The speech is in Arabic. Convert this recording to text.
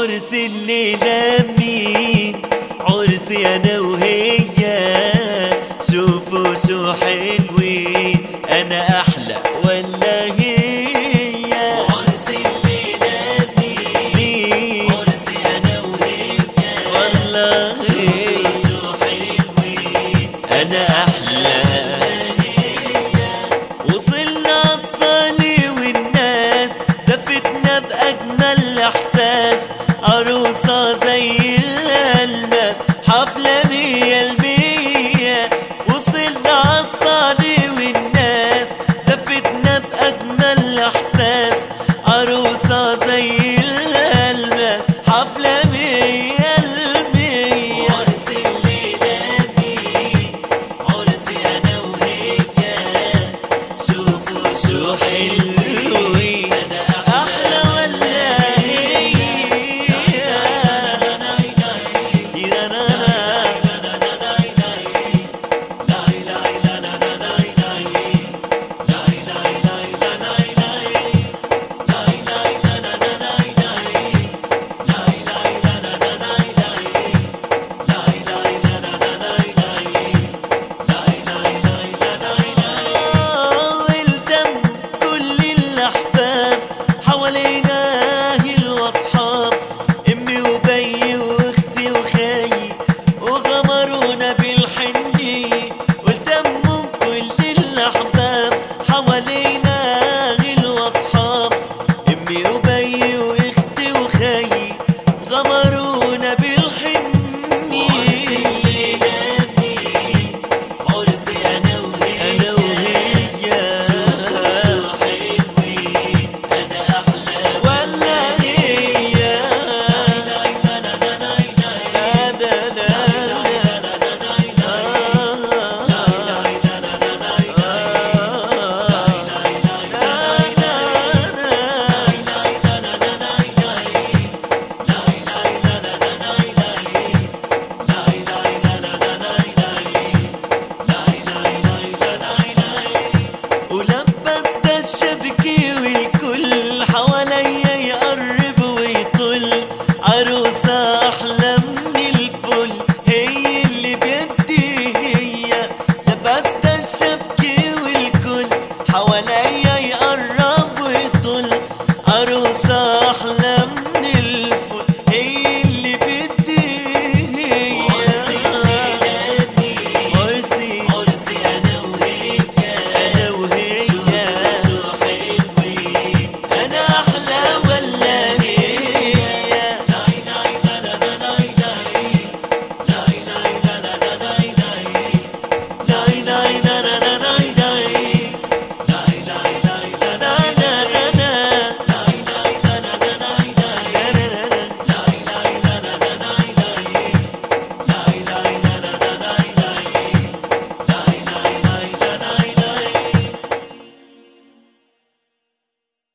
عرس الليلة مين عرسي أنا وهي. شوفوا شو حلوين. حفلة مية المية وصلنا الصالي والناس. زفتنا بأجمل الأحساس عروسة زي الألماس. حفلة مية المية عرس الليلة بيه عرس أنا وهي. شوفوا شو حلو. zaman